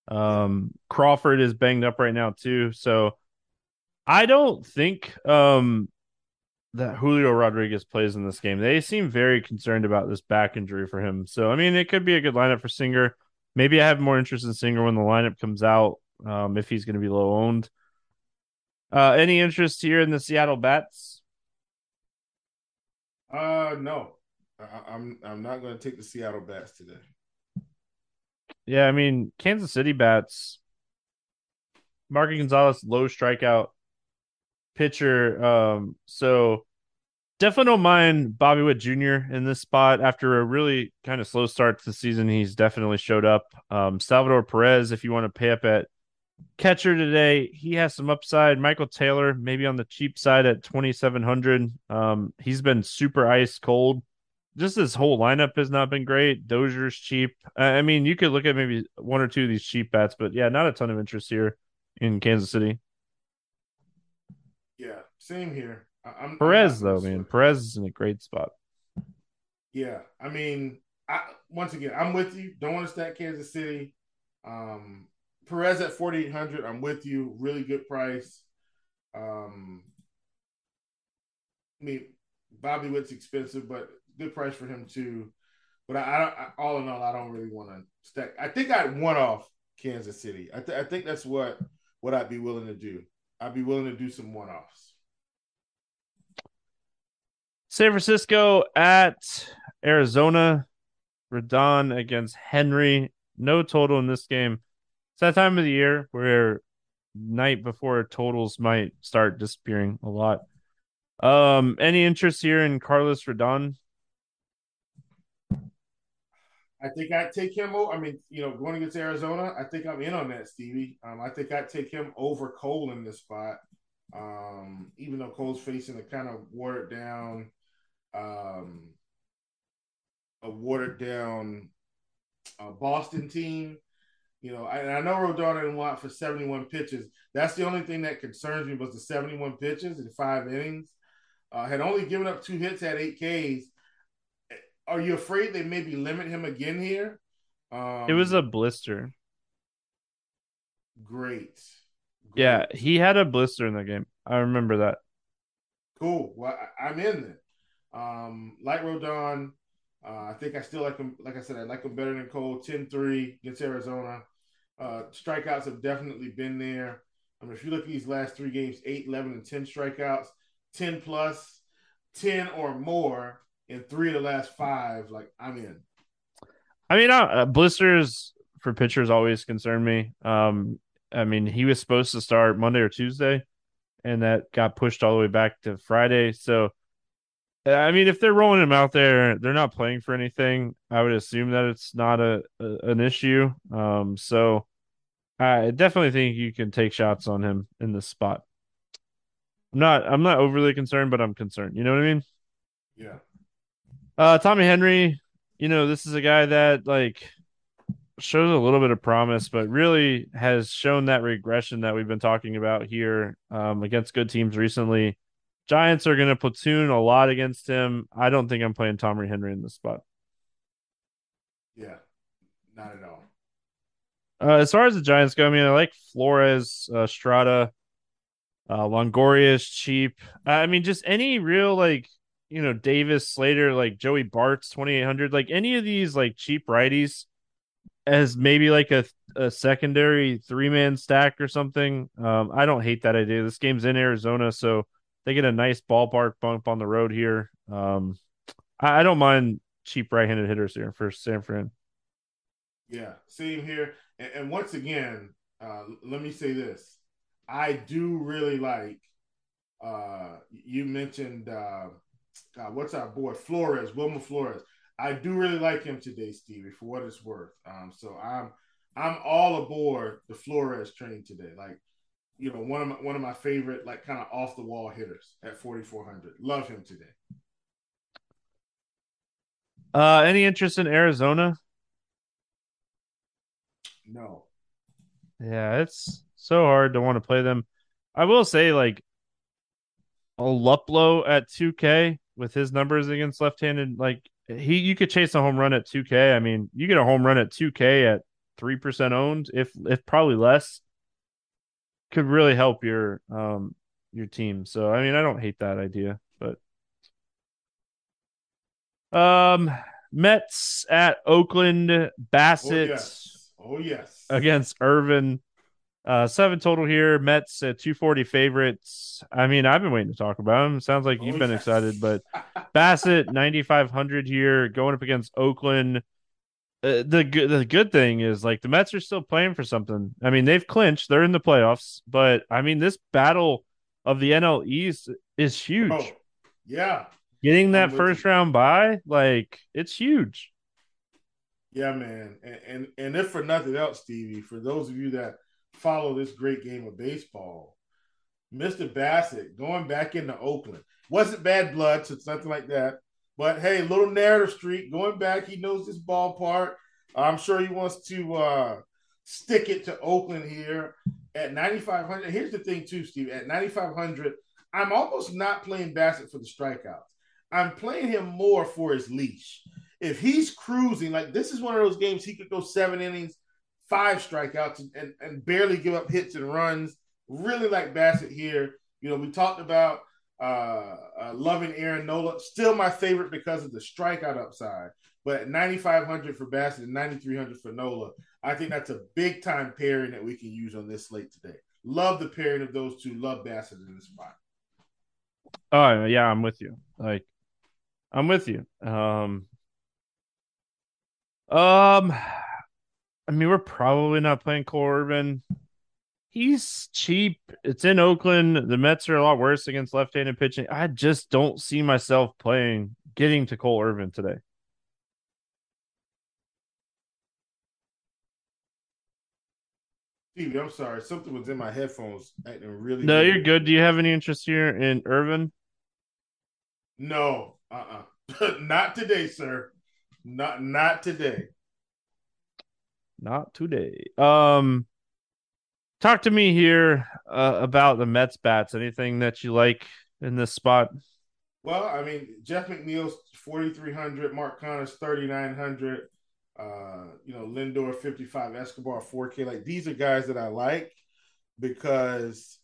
Um, Crawford is banged up right now too, so I don't think um that Julio Rodriguez plays in this game. They seem very concerned about this back injury for him. So I mean, it could be a good lineup for Singer. Maybe I have more interest in Singer when the lineup comes out. Um, if he's going to be low owned. Uh, any interest here in the Seattle Bats? Uh, no, I, I'm I'm not going to take the Seattle Bats today. Yeah, I mean Kansas City Bats. Marky Gonzalez, low strikeout pitcher. Um, so definitely don't mind Bobby Witt Jr. in this spot after a really kind of slow start to the season. He's definitely showed up. Um, Salvador Perez, if you want to pay up at catcher today, he has some upside. Michael Taylor, maybe on the cheap side at 2,700. Um, he's been super ice cold. Just this whole lineup has not been great. Dozier's cheap. I mean, you could look at maybe one or two of these cheap bats, but yeah, not a ton of interest here in Kansas City. Same here. I'm, Perez I'm though, man, Perez is in a great spot. Yeah, I mean, I, once again, I'm with you. Don't want to stack Kansas City. Um, Perez at 4,800. I'm with you. Really good price. Um, I mean, Bobby Witt's expensive, but good price for him too. But I, I, all in all, I don't really want to stack. I think I'd one off Kansas City. I, th- I think that's what what I'd be willing to do. I'd be willing to do some one offs. San Francisco at Arizona. Rodon against Henry. No total in this game. It's that time of the year where night before totals might start disappearing a lot. Um, any interest here in Carlos Rodon? I think I'd take him. I mean, you know, going against Arizona, I think I'm in on that, Stevie. Um, I think I'd take him over Cole in this spot. Um, even though Cole's facing a kind of watered down, um, a watered down uh, Boston team. You know, I, I know Rodon didn't want for 71 pitches. That's the only thing that concerns me was the 71 pitches in five innings. Uh, had only given up two hits at eight Ks. Are you afraid they maybe limit him again here? Um, it was a blister. Great. great. Yeah, he had a blister in the game. I remember that. Cool. Well, I, am in. Um, like Rodon, uh, I think I still like him. Like I said, I like him better than Cole. 10-3 against Arizona. Uh, strikeouts have definitely been there. I mean, if you look at these last three games, 8, 11, and 10 strikeouts, 10 plus, 10 or more in three of the last five, like I'm in. I mean, uh, blisters for pitchers always concern me. Um, I mean, he was supposed to start Monday or Tuesday, and that got pushed all the way back to Friday. So, I mean, if they're rolling him out there, they're not playing for anything. I would assume that it's not a, a an issue. Um, so I definitely think you can take shots on him in this spot. I'm not I'm not overly concerned, but I'm concerned. You know what I mean? Yeah. Uh, Tommy Henry, you know, this is a guy that like shows a little bit of promise, but really has shown that regression that we've been talking about here um, against good teams recently. Giants are going to platoon a lot against him. I don't think I'm playing Tommy Henry in this spot. Yeah, not at all. Uh, as far as the Giants go, I mean, I like Flores, uh, Strada, uh, Longoria is cheap. I mean, just any real like you know Davis, Slater, like Joey Bart's twenty eight hundred, like any of these like cheap righties as maybe like a a secondary three man stack or something. Um, I don't hate that idea. This game's in Arizona, so they get a nice ballpark bump on the road here. Um, I, I don't mind cheap right handed hitters here for San Fran. Yeah, same here. And, and once again, uh, let me say this: I do really like. Uh, you mentioned uh, God, what's our boy Flores, Wilmer Flores. I do really like him today, Stevie, for what it's worth. Um, so I'm I'm all aboard the Flores train today. Like, you know, one of my one of my favorite, like kind of off the wall hitters at 4,400. Love him today. Uh, any interest in Arizona? No. Yeah, it's so hard to want to play them. I will say, like, a Luplow at 2K with his numbers against left-handed, like he you could chase a home run at 2K. I mean, you get a home run at 2K at three percent owned, if if probably less, could really help your um your team. So I mean, I don't hate that idea, but um, Mets at Oakland, Bassitt. Oh yes. Oh, yes. against Irvin. Uh, seven total here. Mets at 240 favorites. I mean, I've been waiting to talk about them. Sounds like you've Oh, been yes. excited, but Bassitt 9500 here going up against Oakland. Uh, the good the good thing is like the Mets are still playing for something. I mean, they've clinched, they're in the playoffs, but I mean, this battle of the NL East is huge. Oh, yeah. Getting that first you. round bye, like it's huge. Yeah, man. And, and and if for nothing else, Stevie, for those of you that follow this great game of baseball, Mr. Bassitt going back into Oakland wasn't bad blood, so it's nothing like that. But hey, little narrative streak going back. He knows this ballpark. I'm sure he wants to uh, stick it to Oakland here at 9,500. Here's the thing, too, Steve. At 9,500, I'm almost not playing Bassitt for the strikeouts. I'm playing him more for his leash. If he's cruising, like this is one of those games he could go seven innings, five strikeouts, and, and, and barely give up hits and runs. Really like Bassitt here. You know, we talked about uh, uh, loving Aaron Nola. Still my favorite because of the strikeout upside. But 9,500 for Bassitt and 9,300 for Nola, I think that's a big time pairing that we can use on this slate today. Love the pairing of those two. Love Bassitt in this spot. Oh yeah, I'm with you. Like, I'm with you. Um, um, I mean, we're probably not playing Corbin. He's cheap. It's in Oakland. The Mets are a lot worse against left-handed pitching. I just don't see myself playing getting to Cole Irvin today. Stevie, I'm sorry. Something was in my headphones acting really No, weird. you're good. Do you have any interest here in Irvin? No, uh-uh. not today, sir. Not not today. Not today. Um, talk to me here uh, about the Mets bats. Anything that you like in this spot? Well, I mean, Jeff McNeil's 4,300, Mark Canha's 3,900, uh, you know, Lindor 55, Escobar 4K. Like these are guys that I like because,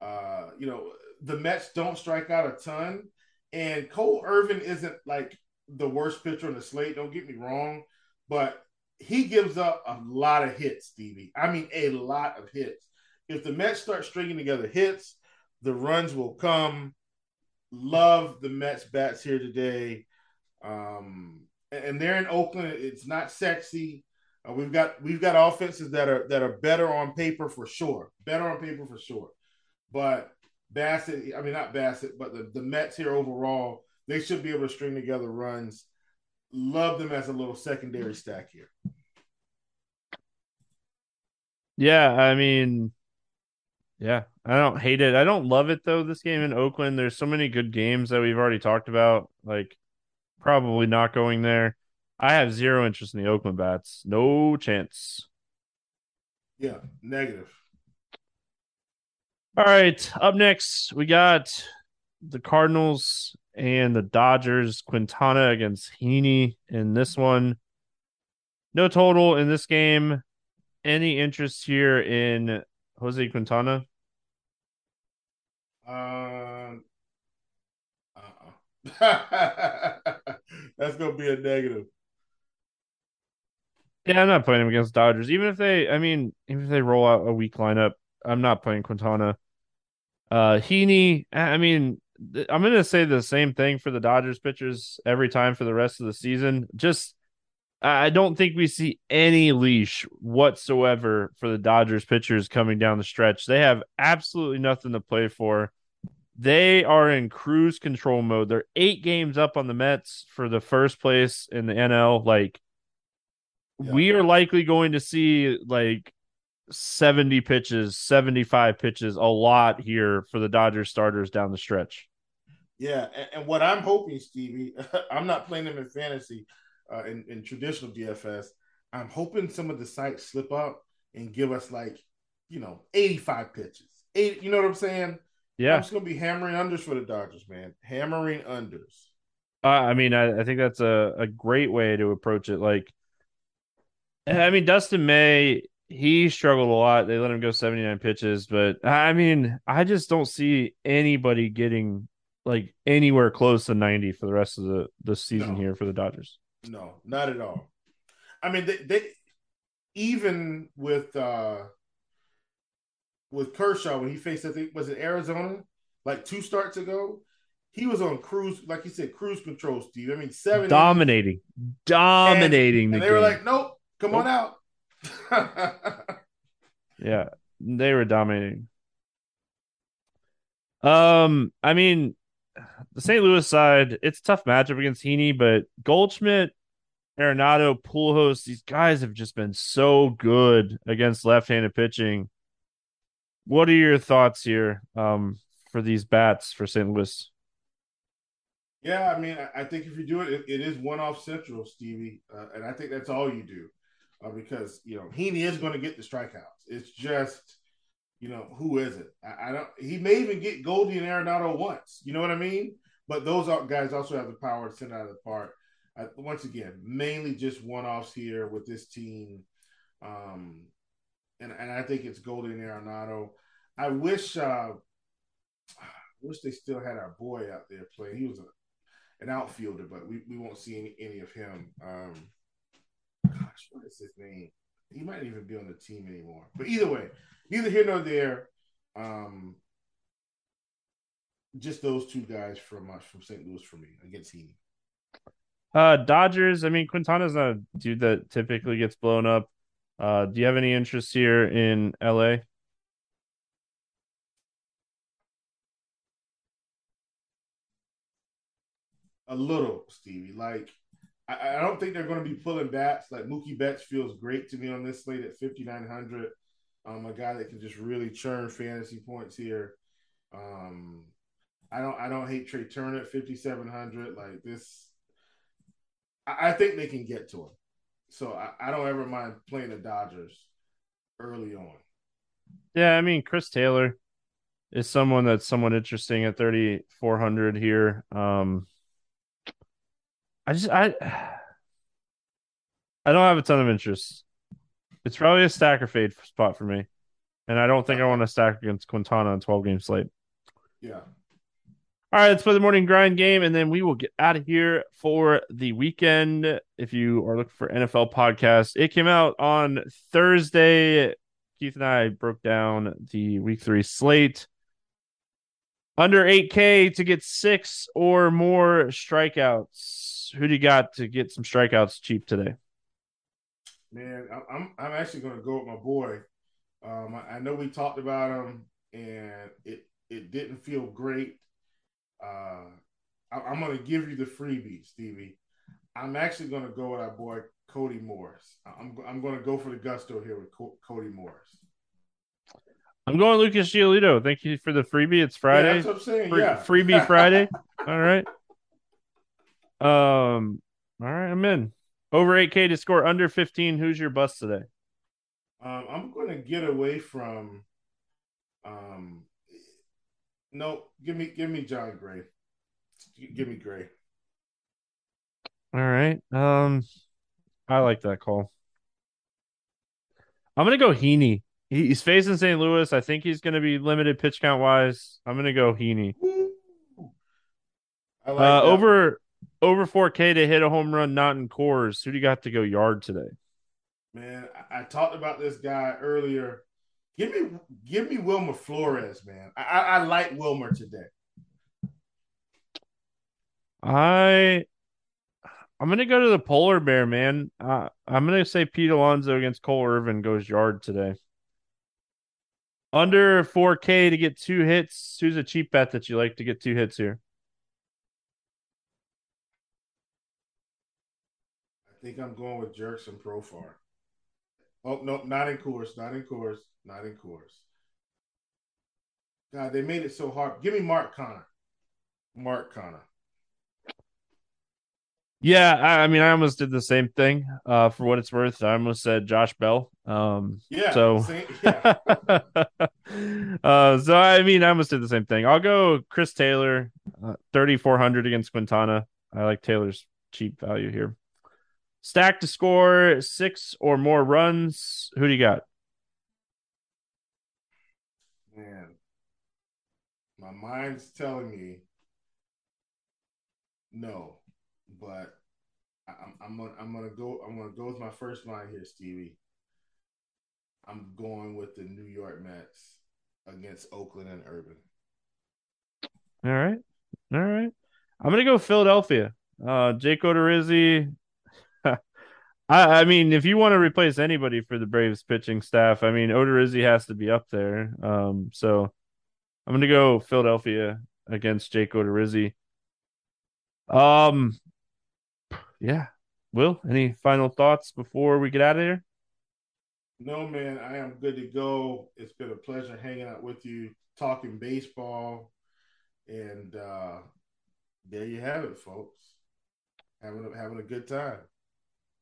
uh, you know, the Mets don't strike out a ton. And Cole Irvin isn't like the worst pitcher on the slate. Don't get me wrong, but he gives up a lot of hits, Stevie. I mean, a lot of hits. If the Mets start stringing together hits, the runs will come. Love the Mets bats here today. Um, and they're in Oakland. It's not sexy. Uh, we've got we've got offenses that are that are better on paper for sure. Better on paper for sure. But Bassitt, I mean not Bassitt, but the, the Mets here overall, they should be able to string together runs. Love them as a little secondary stack here. Yeah, I mean, yeah, I don't hate it. I don't love it though. This game in Oakland, there's so many good games that we've already talked about. Like, probably not going there. I have zero interest in the Oakland bats. No chance. Yeah, negative. All right, up next we got the Cardinals and the Dodgers. Quintana against Heaney in this one. No total in this game. Any interest here in Jose Quintana? Um, uh-uh. That's gonna be a negative. Yeah, I'm not playing him against Dodgers. Even if they, I mean, even if they roll out a weak lineup, I'm not playing Quintana. Uh, Heaney, I mean, I'm going to say the same thing for the Dodgers pitchers every time for the rest of the season. Just, I don't think we see any leash whatsoever for the Dodgers pitchers coming down the stretch. They have absolutely nothing to play for. They are in cruise control mode. They're eight games up on the Mets for the first place in the NL. Like, Yeah. we are likely going to see like 70 pitches, 75 pitches, a lot here for the Dodgers starters down the stretch. Yeah, and, and what I'm hoping, Stevie, I'm not playing them in fantasy, uh, in, in traditional DFS. I'm hoping some of the sites slip up and give us like, you know, 85 pitches. Eight, you know what I'm saying? Yeah. I'm just gonna be hammering unders for the Dodgers, man. Hammering unders. Uh, I mean, I, I think that's a, a great way to approach it. Like, I mean, Dustin May, he struggled a lot. They let him go 79 pitches, but I mean, I just don't see anybody getting like anywhere close to 90 for the rest of the the season No. here for the Dodgers. No, not at all. I mean, they, they even with uh with Kershaw when he faced, I think was it Arizona, like two starts ago, he was on cruise, like you said, cruise control, Steve. I mean, seven Dominating, dominating and, the and they game. were like, "Nope, come on out." Yeah, they were dominating. Um, I mean, the St. Louis side, it's tough matchup against Heaney, but Goldschmidt, Arenado, Pujols, these guys have just been so good against left-handed pitching. What are your thoughts here um, for these bats for St. Louis? Yeah, I mean, I- think if you do it, it, it is one off central, Stevie, uh, and I think that's all you do, uh, because you know Heaney is going to get the strikeouts. It's just, you know, who is it? I, I don't. He may even get Goldie and Arenado once. You know what I mean? But those guys also have the power to send out of the park. Uh, once again, mainly just one offs here with this team, um, and and I think it's Goldie and Arenado. I wish, uh, wish they still had our boy out there playing. He was a an outfielder, but we, we won't see any, any of him. Um, gosh, what is his name? He might even be on the team anymore. But either way, neither here nor there. Um, just those two guys from uh, from St. Louis for me against Heaney. Uh, Dodgers. I mean, Quintana's not a dude that typically gets blown up. Uh, do you have any interest here in LA? A little, Stevie. Like, I, I don't think they're going to be pulling bats. Like Mookie Betts feels great to me on this slate at 5,900. Um, a guy that can just really churn fantasy points here. Um, I don't, I don't hate Trea Turner at 5,700. Like this, I, I think they can get to him. So I, I don't ever mind playing the Dodgers early on. Yeah, I mean, Chris Taylor is someone that's somewhat interesting at 3,400 here. Um, I just, I, I don't have a ton of interest. It's probably a stack or fade spot for me. And I don't think I want to stack against Quintana on 12 game slate. Yeah. All right, let's play the morning grind game, and then we will get out of here for the weekend. If you are looking for NFL podcast, it came out on Thursday. Keith and I broke down the week three slate. Under 8K to get six or more strikeouts. Who do you got to get some strikeouts cheap today? Man, I'm I'm actually going to go with my boy. Um, I, know we talked about him, and it it didn't feel great. Uh, I, I'm going to give you the freebie, Stevie. I'm actually going to go with our boy Cody Morris. I'm I'm going to go for the gusto here with Co- Cody Morris. I'm going Lucas Giolito. Thank you for the freebie. It's Yeah, Friday. that's what I'm saying. Free- yeah, freebie Friday. All right. Um. All right, I'm in. Over 8K to score under 15. Who's your bust today? Um, I'm going to get away from. Um, no, give me give me Jon Gray. Give me Gray. All right. Um, I like that call. I'm gonna go Heaney. He's facing St. Louis. I think he's gonna be limited pitch count wise. I'm gonna go Heaney. I like Uh, over over 4K to hit a home run, not in Coors. Who do you got to go yard today? Man, I, I talked about this guy earlier. Give me, give me Wilmer Flores, man. I, I, I like Wilmer today. I I'm gonna go to the polar bear, man. Uh, I'm gonna say Pete Alonso against Cole Irvin goes yard today. Under 4K to get two hits. Who's a cheap bet that you like to get two hits here? Think I'm going with Jurickson Profar. Oh no, not in Coors, not in Coors, not in Coors. God, they made it so hard. Give me Mark Canha. Mark Canha. Yeah, I, I mean, I almost did the same thing. Uh, for what it's worth, I almost said Josh Bell. Um, Yeah. So- same- yeah. uh, so I mean, I almost did the same thing. I'll go Chris Taylor, uh, 3,400 against Quintana. I like Taylor's cheap value here. Stack to score six or more runs. Who do you got? Man, my mind's telling me no, but I'm, I'm gonna I'm gonna go I'm gonna go with my first line here, Stevie. I'm going with the New York Mets against Oakland and Irvin. All right, all right. I'm gonna go Philadelphia. Uh, Jake Odorizzi. I, I mean, if you want to replace anybody for the Braves pitching staff, I mean, Odorizzi has to be up there. Um, so I'm gonna go Philadelphia against Jake Odorizzi. Um, yeah. Will, any final thoughts before we get out of here? No, man, I am good to go. It's been a pleasure hanging out with you, talking baseball, and uh, there you have it, folks. Having a, having a good time.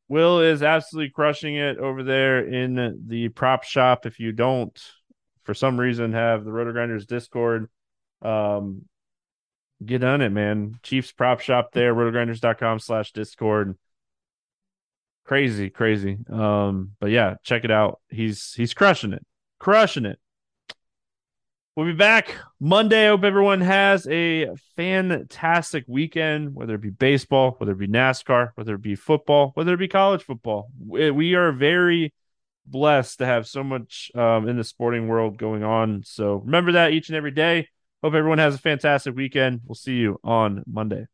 Will is absolutely crushing it over there in the prop shop. If you don't, for some reason, have the RotoGrinders Discord, um, get on it, man. Chiefs prop shop there, rotogrinders.com slash Discord crazy, crazy. Um, but yeah, check it out. He's he's crushing it, crushing it. We'll be back Monday. I hope everyone has a fantastic weekend, whether it be baseball, whether it be NASCAR, whether it be football, whether it be college football. We are very blessed to have so much um, in the sporting world going on. So remember that each and every day. Hope everyone has a fantastic weekend. We'll see you on Monday.